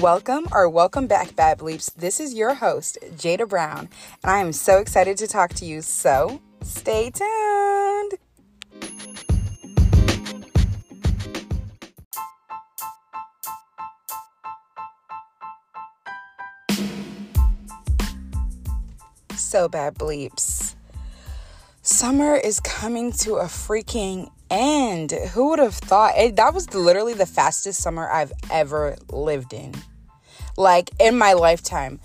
Welcome or welcome back, Bad Bleeps. This is your host, Jada Brown, and I am so excited to talk to you. So stay tuned. So, Bad Bleeps. Summer is coming to a freaking end. Who would have thought? It, that was literally the fastest summer I've ever lived in. Like in my lifetime.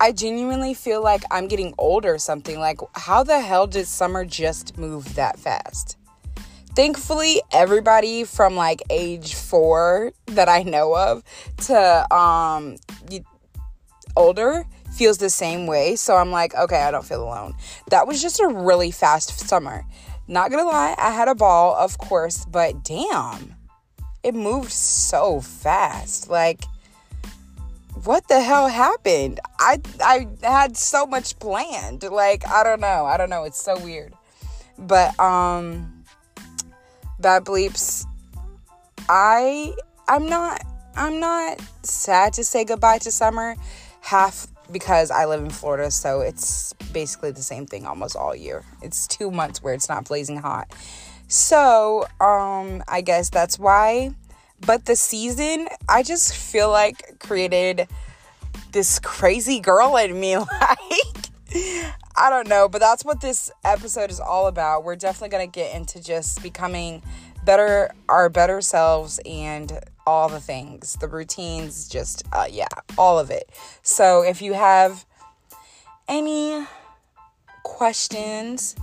I genuinely feel like I'm getting older or something. Like, how the hell did summer just move that fast? Thankfully, everybody from like age four that I know of to um older feels the same way. So I'm like, okay, I don't feel alone. That was just a really fast summer. Not gonna lie, I had a ball, of course, but damn, it moved so fast. Like, what the hell happened? I I had so much planned. Like, I don't know. I don't know. It's so weird. But um bad bleeps. I I'm not I'm not sad to say goodbye to summer. Half because I live in Florida, so it's basically the same thing almost all year. It's two months where it's not blazing hot. So, um, I guess that's why. But the season, I just feel like created this crazy girl in me. Like, I don't know, but that's what this episode is all about. We're definitely going to get into just becoming better, our better selves, and all the things, the routines, just, uh, yeah, all of it. So if you have any questions,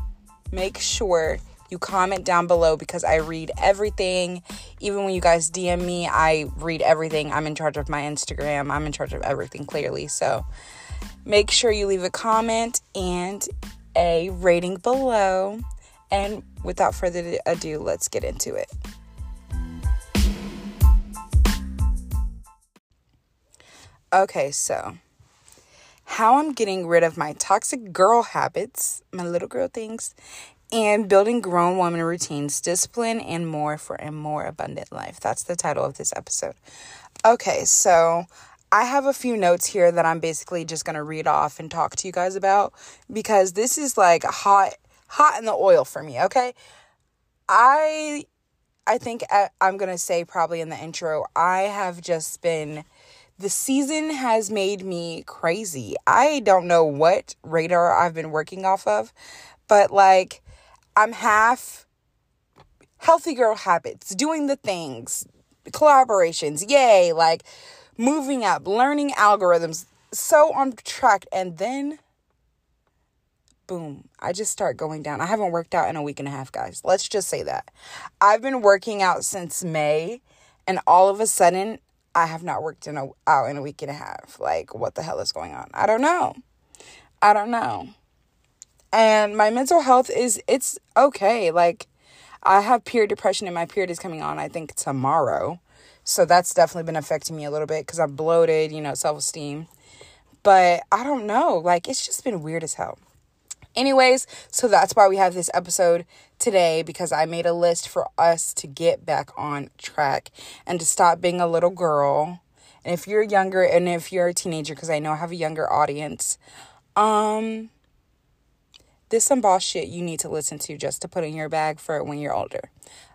make sure you comment down below because I read everything. Even when you guys DM me, I read everything. I'm in charge of my Instagram, I'm in charge of everything clearly. So make sure you leave a comment and a rating below. And without further ado, let's get into it. Okay, so how I'm getting rid of my toxic girl habits, my little girl things, and building grown woman routines, discipline, and more for a more abundant life. That's the title of this episode. Okay, so I have a few notes here that I'm basically just going to read off and talk to you guys about because this is like hot hot in the oil for me, okay? I I think uh, I'm going to say probably in the intro, I have just been the season has made me crazy. I don't know what radar I've been working off of, but like I'm half healthy girl habits, doing the things, collaborations, yay, like moving up, learning algorithms, so on track. And then, boom, I just start going down. I haven't worked out in a week and a half, guys. Let's just say that. I've been working out since May, and all of a sudden, I have not worked in a, out in a week and a half. Like, what the hell is going on? I don't know. I don't know. And my mental health is, it's okay. Like, I have period depression and my period is coming on, I think, tomorrow. So that's definitely been affecting me a little bit because I'm bloated, you know, self esteem. But I don't know. Like, it's just been weird as hell. Anyways, so that's why we have this episode today because I made a list for us to get back on track and to stop being a little girl. And if you're younger and if you're a teenager, because I know I have a younger audience, um, this some boss shit you need to listen to just to put in your bag for when you're older.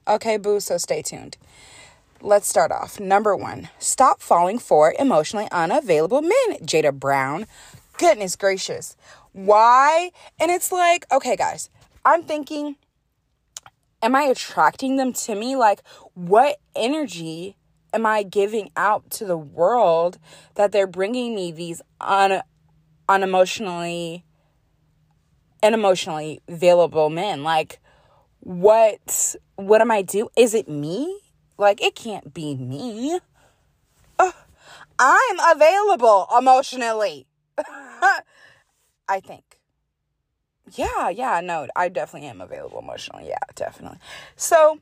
Okay, boo, so stay tuned. Let's start off. Number one, stop falling for emotionally unavailable men. Jada Brown. Goodness gracious. Why? And it's like, okay, guys, I'm thinking, am I attracting them to me? Like, what energy am I giving out to the world that they're bringing me these un, unemotionally and emotionally available men? Like, what what am I do? Is it me? Like, it can't be me. I'm available emotionally. I think. Yeah, yeah, no, I definitely am available emotionally. Yeah, definitely. So,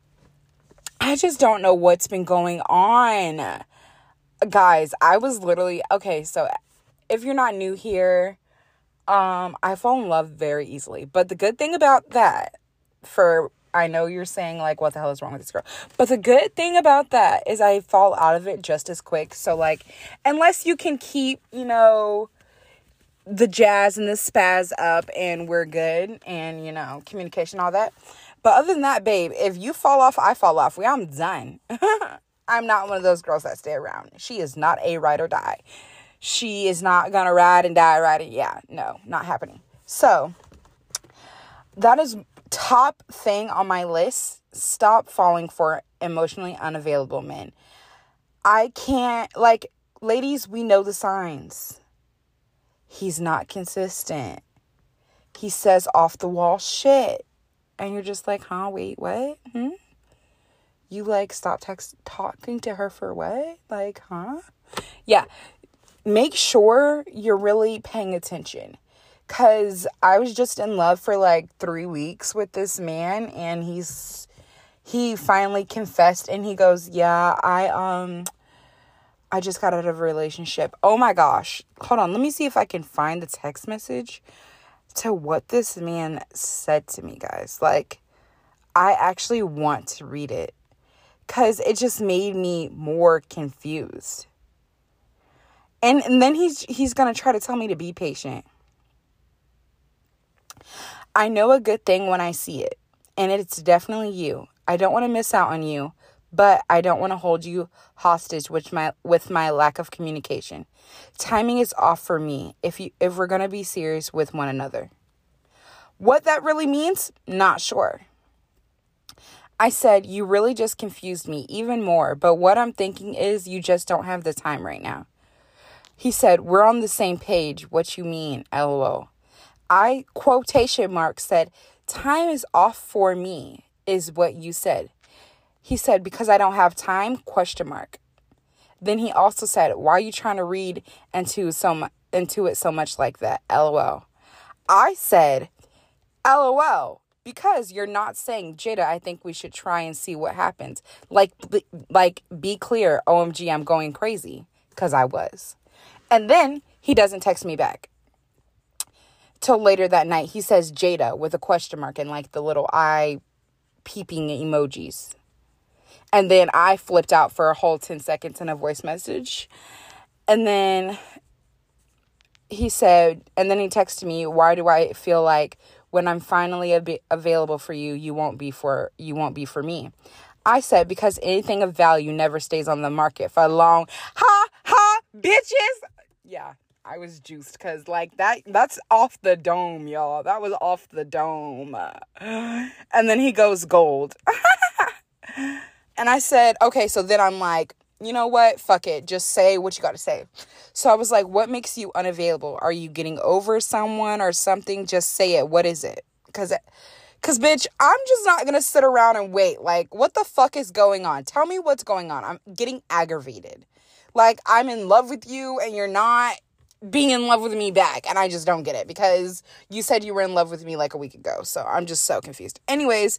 I just don't know what's been going on. Guys, I was literally okay, so if you're not new here, um I fall in love very easily. But the good thing about that for I know you're saying like what the hell is wrong with this girl. But the good thing about that is I fall out of it just as quick. So like unless you can keep, you know, the jazz and the spaz up and we're good and you know, communication all that. But other than that, babe, if you fall off, I fall off. We I'm done. I'm not one of those girls that stay around. She is not a ride or die. She is not gonna ride and die riding. Yeah, no, not happening. So that is top thing on my list. Stop falling for emotionally unavailable men. I can't like ladies, we know the signs. He's not consistent. He says off the wall shit. And you're just like, huh, wait, what? Hmm? You like stop text talking to her for what? Like, huh? Yeah. Make sure you're really paying attention. Cause I was just in love for like three weeks with this man and he's he finally confessed and he goes, Yeah, I um I just got out of a relationship. Oh my gosh. Hold on, let me see if I can find the text message to what this man said to me, guys. Like, I actually want to read it because it just made me more confused. And, and then he's he's gonna try to tell me to be patient. I know a good thing when I see it, and it's definitely you. I don't want to miss out on you, but I don't want to hold you hostage with my with my lack of communication. Timing is off for me if you if we're going to be serious with one another. What that really means, not sure. I said, You really just confused me even more, but what I'm thinking is you just don't have the time right now. He said, We're on the same page. What you mean? LOL. I quotation mark said, Time is off for me, is what you said. He said, Because I don't have time? Question mark. Then he also said, Why are you trying to read into so into it so much like that? LOL. I said, LOL because you're not saying Jada, I think we should try and see what happens. Like like be clear, OMG, I'm going crazy cuz I was. And then he doesn't text me back. Till later that night, he says Jada with a question mark and like the little eye peeping emojis. And then I flipped out for a whole 10 seconds in a voice message. And then he said, and then he texted me, Why do I feel like when I'm finally ab- available for you, you won't be for you won't be for me. I said because anything of value never stays on the market for long. Ha ha bitches. Yeah, I was juiced cuz like that that's off the dome, y'all. That was off the dome. And then he goes gold. and I said, "Okay, so then I'm like, you know what? Fuck it. Just say what you got to say. So I was like, what makes you unavailable? Are you getting over someone or something? Just say it. What is it? Because, because, bitch, I'm just not going to sit around and wait. Like, what the fuck is going on? Tell me what's going on. I'm getting aggravated. Like, I'm in love with you and you're not being in love with me back. And I just don't get it because you said you were in love with me like a week ago. So I'm just so confused. Anyways,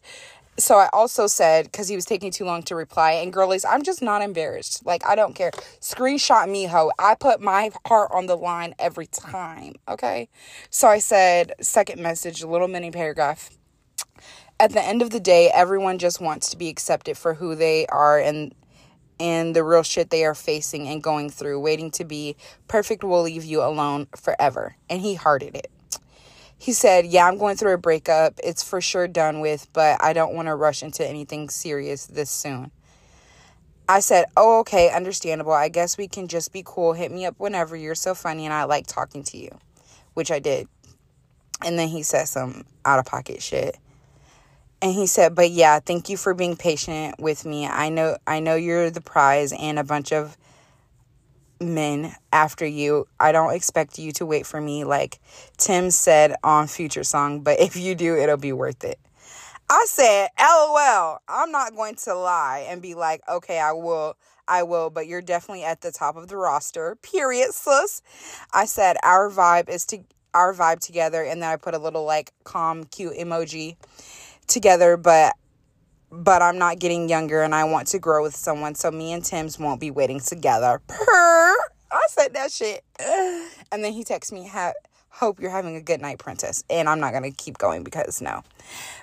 so I also said because he was taking too long to reply, and girlies, I'm just not embarrassed. Like I don't care. Screenshot me, ho. I put my heart on the line every time. Okay. So I said, second message, a little mini paragraph. At the end of the day, everyone just wants to be accepted for who they are and and the real shit they are facing and going through. Waiting to be perfect will leave you alone forever. And he hearted it. He said, Yeah, I'm going through a breakup. It's for sure done with, but I don't want to rush into anything serious this soon. I said, Oh, okay, understandable. I guess we can just be cool. Hit me up whenever. You're so funny and I like talking to you, which I did. And then he said some out of pocket shit. And he said, "But yeah, thank you for being patient with me. I know I know you're the prize and a bunch of men after you. I don't expect you to wait for me like Tems said on Future Song, but if you do, it'll be worth it. I said, LOL. I'm not going to lie and be like, okay, I will. I will, but you're definitely at the top of the roster. Period, sus. I said our vibe is to our vibe together, and then I put a little like calm, cute emoji together, but but I'm not getting younger and I want to grow with someone. So me and Tems won't be waiting together. Purr. I said that shit. And then he texts me, hope you're having a good night, princess. And I'm not going to keep going because no.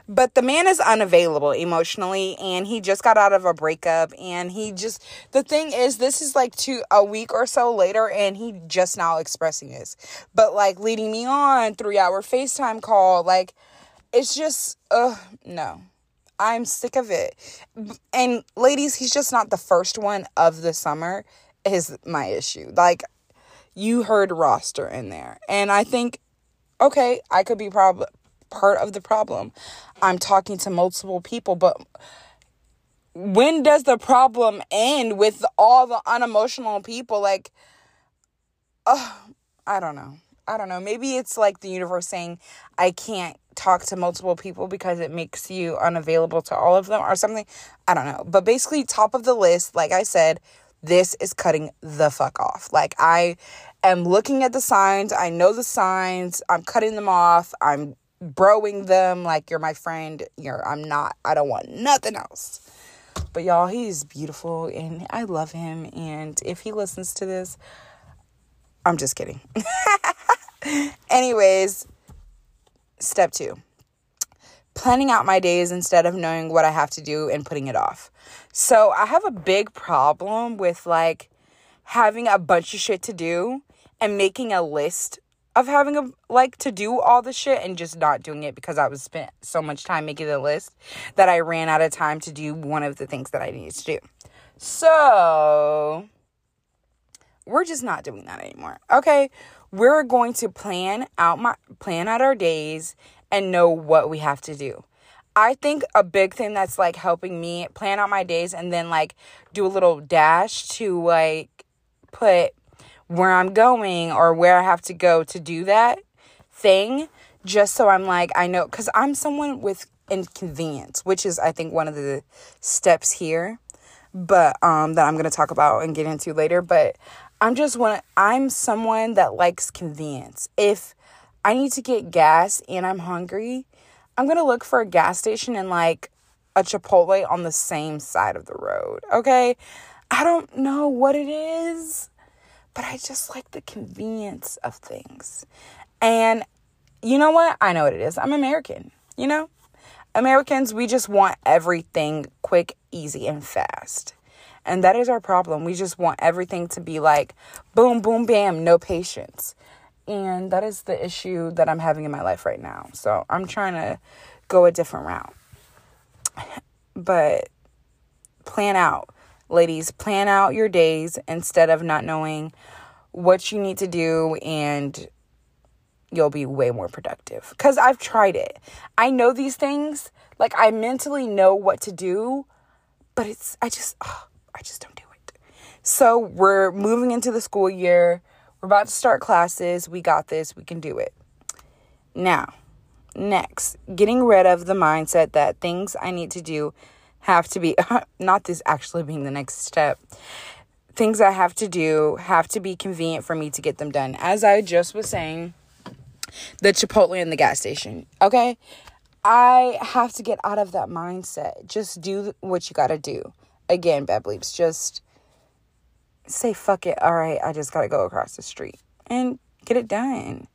But the man is unavailable emotionally and he just got out of a breakup and he just the thing is this is like two a week or so later and he just now expressing this. But like leading me on 3-hour FaceTime call like it's just uh no. I'm sick of it. And ladies, he's just not the first one of the summer is my issue. Like you heard roster in there. And I think okay, I could be prob- part of the problem. I'm talking to multiple people, but when does the problem end with all the unemotional people like oh, I don't know. I don't know. Maybe it's like the universe saying I can't talk to multiple people because it makes you unavailable to all of them or something. I don't know. But basically, top of the list, like I said, this is cutting the fuck off. Like, I am looking at the signs. I know the signs. I'm cutting them off. I'm broing them like you're my friend. You're, I'm not. I don't want nothing else. But y'all, he's beautiful and I love him. And if he listens to this, I'm just kidding. Anyways, step two planning out my days instead of knowing what I have to do and putting it off. So I have a big problem with like having a bunch of shit to do and making a list of having a like to do all the shit and just not doing it because I was spent so much time making the list that I ran out of time to do one of the things that I needed to do. So we're just not doing that anymore. Okay? We're going to plan out my plan out our days and know what we have to do. I think a big thing that's like helping me plan out my days and then like do a little dash to like put where I'm going or where I have to go to do that thing just so I'm like I know cuz I'm someone with inconvenience, which is I think one of the steps here, but um that I'm going to talk about and get into later, but I'm just one I'm someone that likes convenience. If I need to get gas and I'm hungry, I'm going to look for a gas station and like a Chipotle on the same side of the road. Okay? I don't know what it is, but I just like the convenience of things. And you know what? I know what it is. I'm American, you know? Americans, we just want everything quick, easy, and fast. And that is our problem. We just want everything to be like boom, boom, bam, no patience. And that is the issue that I'm having in my life right now. So I'm trying to go a different route. But plan out, ladies, plan out your days instead of not knowing what you need to do and you'll be way more productive. Because I've tried it. I know these things. Like, I mentally know what to do, but it's, I just, oh, I just don't do it. So, we're moving into the school year. We're about to start classes. We got this. We can do it. Now, next, getting rid of the mindset that things I need to do have to be, not this actually being the next step. Things I have to do have to be convenient for me to get them done. As I just was saying, the Chipotle in the gas station. Okay? I have to get out of that mindset. Just do what you got to do. Again, bad bleeps, just say fuck it. All right, I just got to go across the street and get it done.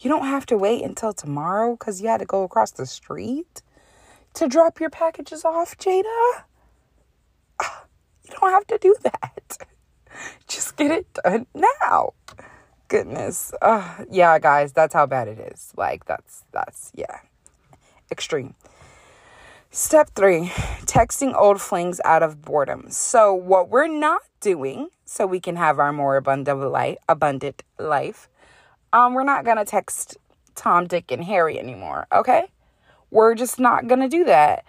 You don't have to wait until tomorrow cuz you had to go across the street to drop your packages off, Jada. You don't have to do that. Just get it done now. Goodness. Uh, yeah, guys, that's how bad it is. Like that's that's yeah. Extreme. Step 3, texting old flings out of boredom. So what we're not doing so we can have our more abundant life, abundant life. Um, we're not gonna text Tom, Dick, and Harry anymore. Okay, we're just not gonna do that.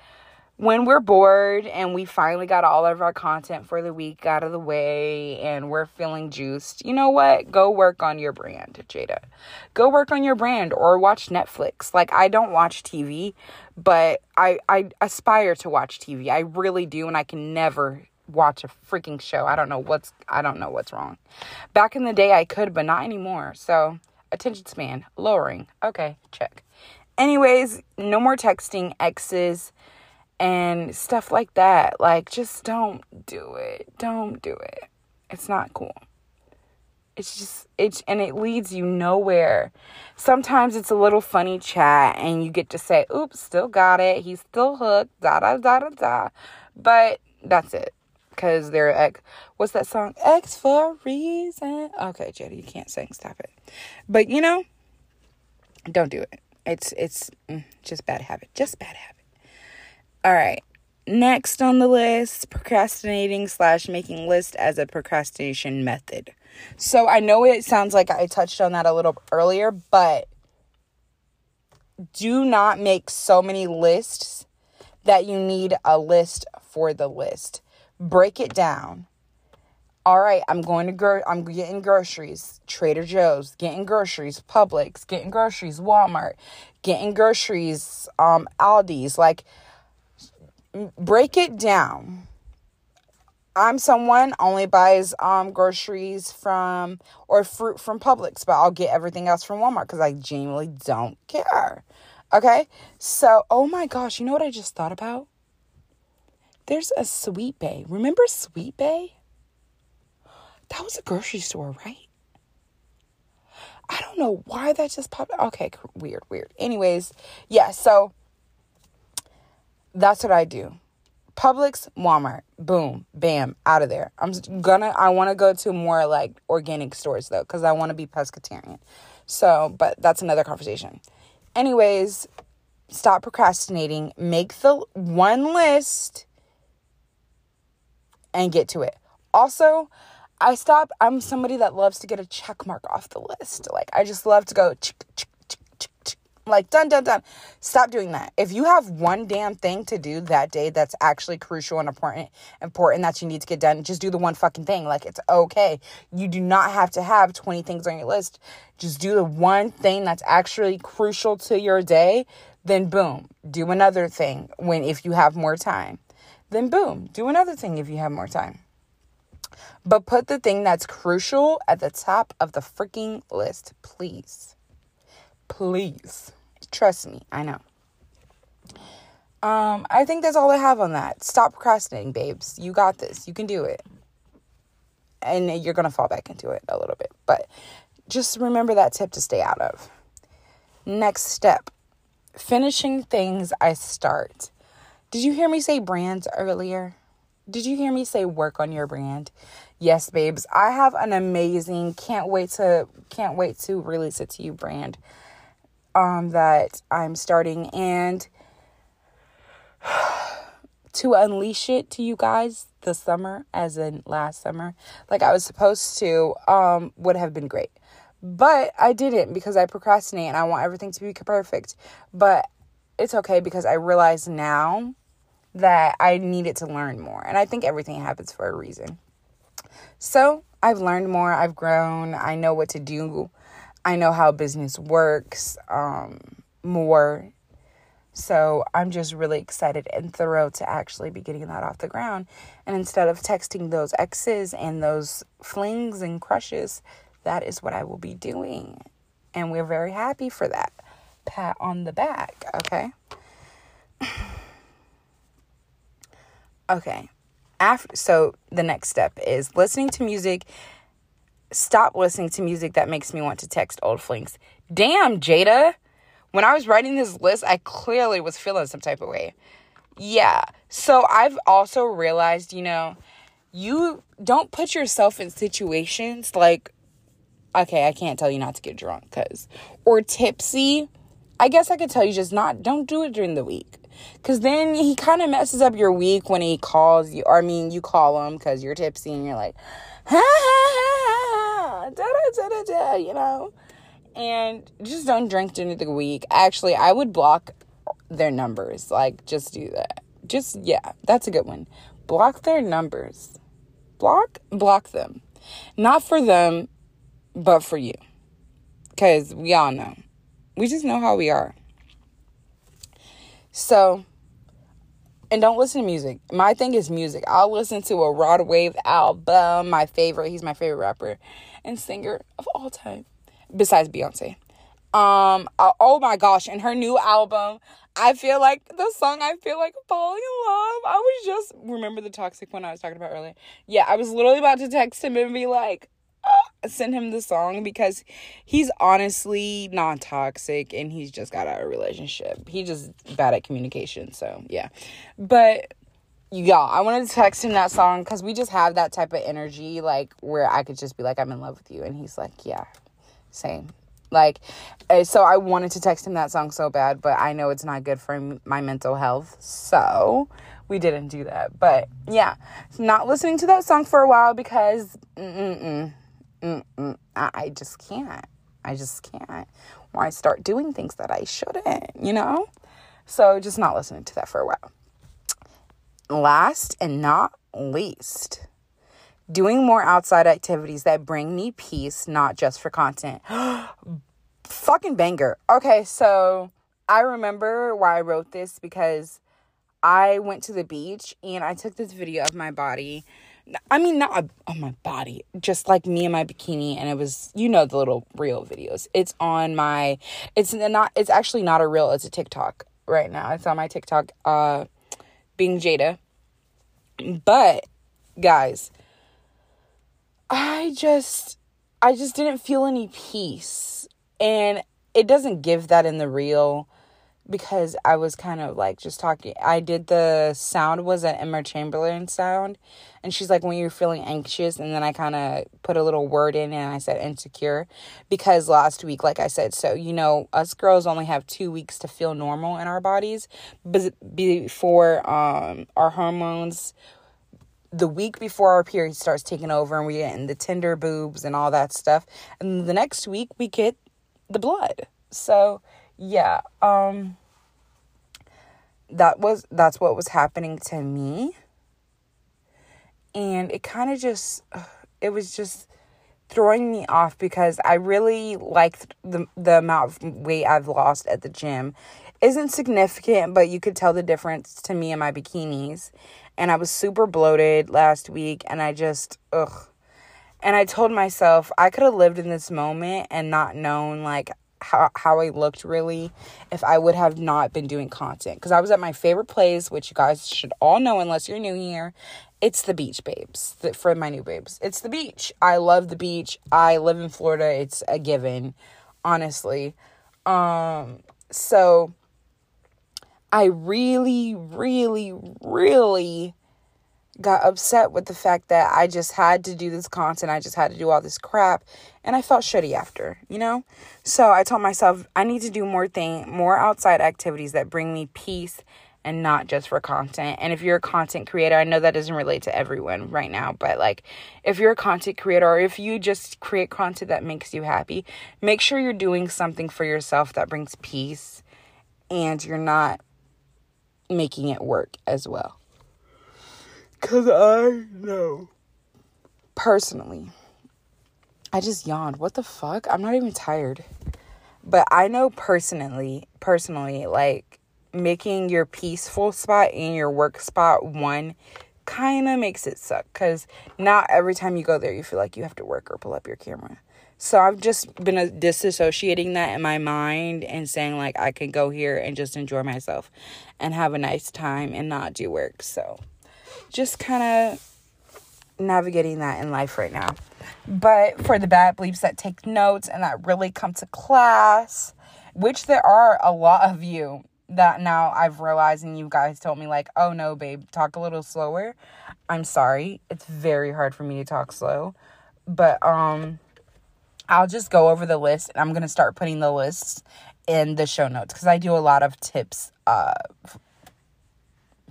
When we're bored and we finally got all of our content for the week out of the way and we're feeling juiced, you know what? Go work on your brand, Jada. Go work on your brand or watch Netflix. Like I don't watch TV, but I I aspire to watch TV. I really do and I can never watch a freaking show. I don't know what's I don't know what's wrong. Back in the day I could, but not anymore. So, attention span lowering. Okay, check. Anyways, no more texting exes and stuff like that. Like just don't do it. Don't do it. It's not cool. It's just it's and it leads you nowhere. Sometimes it's a little funny chat and you get to say, "Oops, still got it. He's still hooked." Da da da da da. But that's it. Cause they're X. What's that song? X for a reason. Okay, Jada, you can't sing. Stop it. But you know, don't do it. It's it's mm, just bad habit. Just bad habit. All right. Next on the list, procrastinating slash making list as a procrastination method. So I know it sounds like I touched on that a little earlier, but do not make so many lists that you need a list for the list. Break it down. All right, I'm going to go. I'm getting groceries, Trader Joe's, getting groceries, Publix, getting groceries, Walmart, getting groceries, um, Aldi's. Like, break it down. I'm someone only buys um groceries from or fruit from Publix, but I'll get everything else from Walmart because I genuinely don't care. Okay, so oh my gosh, you know what I just thought about? There's a Sweet Bay. Remember Sweet Bay? That was a grocery store, right? I don't know why that just popped. Okay, weird, weird. Anyways, yeah, so that's what I do. Publix, Walmart, boom, bam, out of there. I'm gonna, I wanna go to more like organic stores though, because I wanna be pescatarian. So, but that's another conversation. Anyways, stop procrastinating, make the one list and get to it. Also, I stop, I'm somebody that loves to get a check mark off the list. Like, I just love to go, like, done, done, done. Stop doing that. If you have one damn thing to do that day that's actually crucial and important, important that you need to get done, just do the one fucking thing. Like, it's okay. You do not have to have 20 things on your list. Just do the one thing that's actually crucial to your day. Then, boom, do another thing when, if you have more time. Then, boom, do another thing if you have more time. But put the thing that's crucial at the top of the freaking list, please. Please. Trust me, I know. Um, I think that's all I have on that. Stop procrastinating, babes. You got this. You can do it. And you're going to fall back into it a little bit. But just remember that tip to stay out of. Next step finishing things I start. Did you hear me say brands earlier? Did you hear me say work on your brand? Yes, babes. I have an amazing can't wait to can't wait to release it to you brand um, that I'm starting and to unleash it to you guys this summer, as in last summer, like I was supposed to, um, would have been great. But I didn't because I procrastinate and I want everything to be perfect. But it's okay because I realize now that I needed to learn more. And I think everything happens for a reason. So I've learned more, I've grown, I know what to do I know how business works um, more. So I'm just really excited and thrilled to actually be getting that off the ground. And instead of texting those exes and those flings and crushes, that is what I will be doing. And we're very happy for that. Pat on the back, okay? okay. After so the next step is listening to music stop listening to music that makes me want to text old flings. Damn, Jada. When I was writing this list, I clearly was feeling some type of way. Yeah. So I've also realized, you know, you don't put yourself in situations like, okay, I can't tell you not to get drunk because, or tipsy. I guess I could tell you just not, don't do it during the week. Cause then he kind of messes up your week when he calls you, or I mean, you call him because you're tipsy and you're like, ha ha ha, da da da da, you know. And just don't drink during the week. Actually, I would block their numbers. Like, just do that. Just yeah, that's a good one. Block their numbers. Block, block them. Not for them, but for you. Cause we all know. We just know how we are. So, and don't listen to music. My thing is music. I'll listen to a Rod Wave album, my favorite. He's my favorite rapper and singer of all time, besides Beyonce. Um, oh my gosh, and her new album, I feel like the song I feel like falling in love. I was just remember the toxic one I was talking about earlier. Yeah, I was literally about to text him and be like, oh, send him the song because he's honestly non toxic and he's just got out of a relationship. He just bad at communication. So yeah. But yeah, I wanted to text him that song because we just have that type of energy, like where I could just be like, I'm in love with you. And he's like, Yeah, same. Like, eh, so I wanted to text him that song so bad, but I know it's not good for my mental health. So we didn't do that. But yeah, not listening to that song for a while because mm-mm, mm-mm, I just can't. I just can't. Why start doing things that I shouldn't, you know? So just not listening to that for a while. Last and not least, doing more outside activities that bring me peace, not just for content. Fucking banger. Okay, so I remember why I wrote this because I went to the beach and I took this video of my body. I mean, not on my body, just like me in my bikini, and it was, you know, the little reel videos. It's on my, it's not, it's actually not a reel, it's a TikTok right now. It's on my TikTok, uh, being Jada. But, guys, I just, I just didn't feel any peace. And it doesn't give that in the reel because I was kind of like just talking. I did the sound was an Emma Chamberlain sound, and she's like when you're feeling anxious, and then I kind of put a little word in and I said insecure because last week, like I said, so you know us girls only have two weeks to feel normal in our bodies, but before um our hormones. The week before our period starts taking over, and we get in the tender boobs and all that stuff, and the next week we get the blood. So, yeah um that was that's what was happening to me and it kind of just it was just throwing me off because I really liked the the amount of weight I've lost at the gym. Isn't significant, but you could tell the difference to me in my bikinis. And I was super bloated last week and I just ugh. And I told myself I could have lived in this moment and not known like how, how I looked really if I would have not been doing content. Because I was at my favorite place, which you guys should all know unless you're new here. It's the beach, babes. The, for my new babes, it's the beach. I love the beach. I live in Florida. It's a given, honestly. Um, so I really, really, really got upset with the fact that I just had to do this content. I just had to do all this crap and I felt shitty after, you know? So I told myself I need to do more thing, more outside activities that bring me peace and not just for content. And if you're a content creator, I know that doesn't relate to everyone right now, but like if you're a content creator or if you just create content that makes you happy, make sure you're doing something for yourself that brings peace and you're not making it work as well. Cause I know. Personally, I just yawned. What the fuck? I'm not even tired. But I know personally, personally, like making your peaceful spot and your work spot one kind of makes it suck because not every time you go there you feel like you have to work or pull up your camera. So I've just been uh, disassociating that in my mind and saying like I can go here and just enjoy myself and have a nice time and not do work. So just kind of navigating that in life right now. But for the bad bleeps that take notes and that really come to class, which there are a lot of you that now I've realized and you guys told me like, "Oh no, babe, talk a little slower." I'm sorry. It's very hard for me to talk slow. But um I'll just go over the list and I'm going to start putting the lists in the show notes cuz I do a lot of tips uh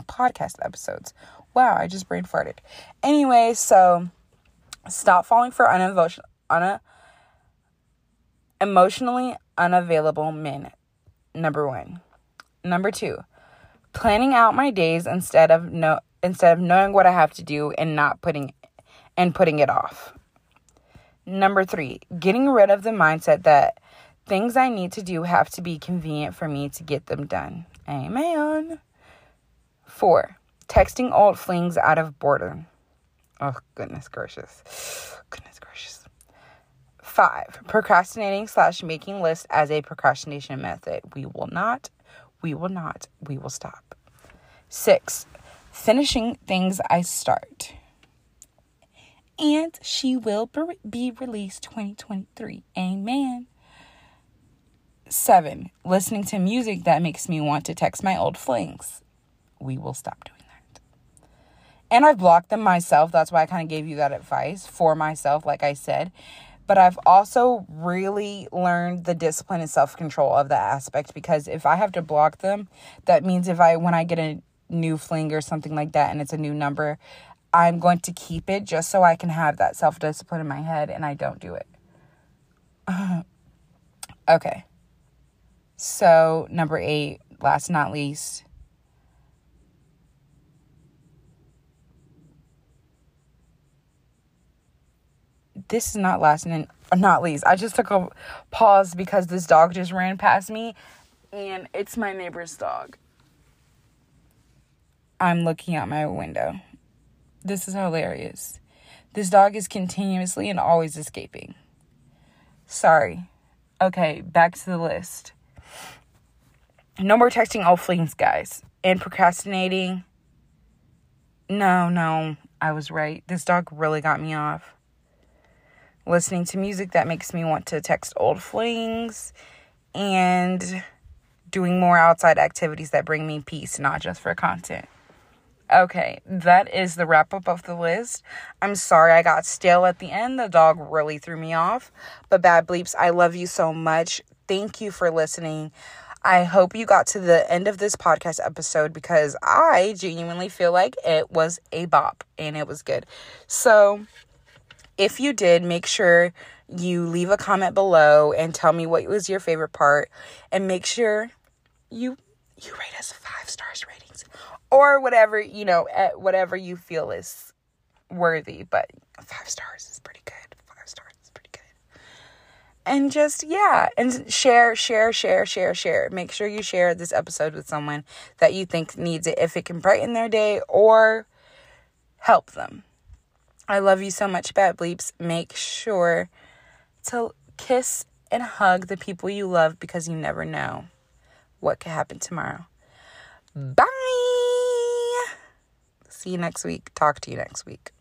podcast episodes Wow, I just brain farted. Anyway, so stop falling for unemotional, una, emotionally unavailable men. Number one. Number two, planning out my days instead of no instead of knowing what I have to do and not putting and putting it off. Number three, getting rid of the mindset that things I need to do have to be convenient for me to get them done. Amen. Four, Texting old flings out of boredom. Oh, goodness gracious. Goodness gracious. Five, procrastinating slash making lists as a procrastination method. We will not, we will not, we will stop. Six, finishing things I start. and she will be released 2023. Amen. Seven, listening to music that makes me want to text my old flings. We will stop doing. And I've blocked them myself. That's why I kind of gave you that advice for myself, like I said. But I've also really learned the discipline and self control of that aspect because if I have to block them, that means if I, when I get a new fling or something like that and it's a new number, I'm going to keep it just so I can have that self discipline in my head and I don't do it. okay. So, number eight, last not least, this is not last and uh, not least. I just took a pause because this dog just ran past me and it's my neighbor's dog. I'm looking out my window. This is hilarious. This dog is continuously and always escaping. Sorry. Okay, back to the list. No more texting old flings, guys. And procrastinating. No, no, I was right. This dog really got me off. Listening to music that makes me want to text old flings and doing more outside activities that bring me peace, not just for content. Okay, that is the wrap up of the list. I'm sorry I got stale at the end. The dog really threw me off. But bad bleeps, I love you so much. Thank you for listening. I hope you got to the end of this podcast episode because I genuinely feel like it was a bop and it was good. So, if you did, make sure you leave a comment below and tell me what was your favorite part. And make sure you you rate us 5 stars ratings or whatever, you know, at whatever you feel is worthy, but 5 stars is pretty good. 5 stars is pretty good. and just yeah and share share share share share. Make sure you share this episode with someone that you think needs it if it can brighten their day or help them i love you so much bad bleeps. Make sure to kiss and hug the people you love because you never know what could happen tomorrow. Bye. See you next week. Talk to you next week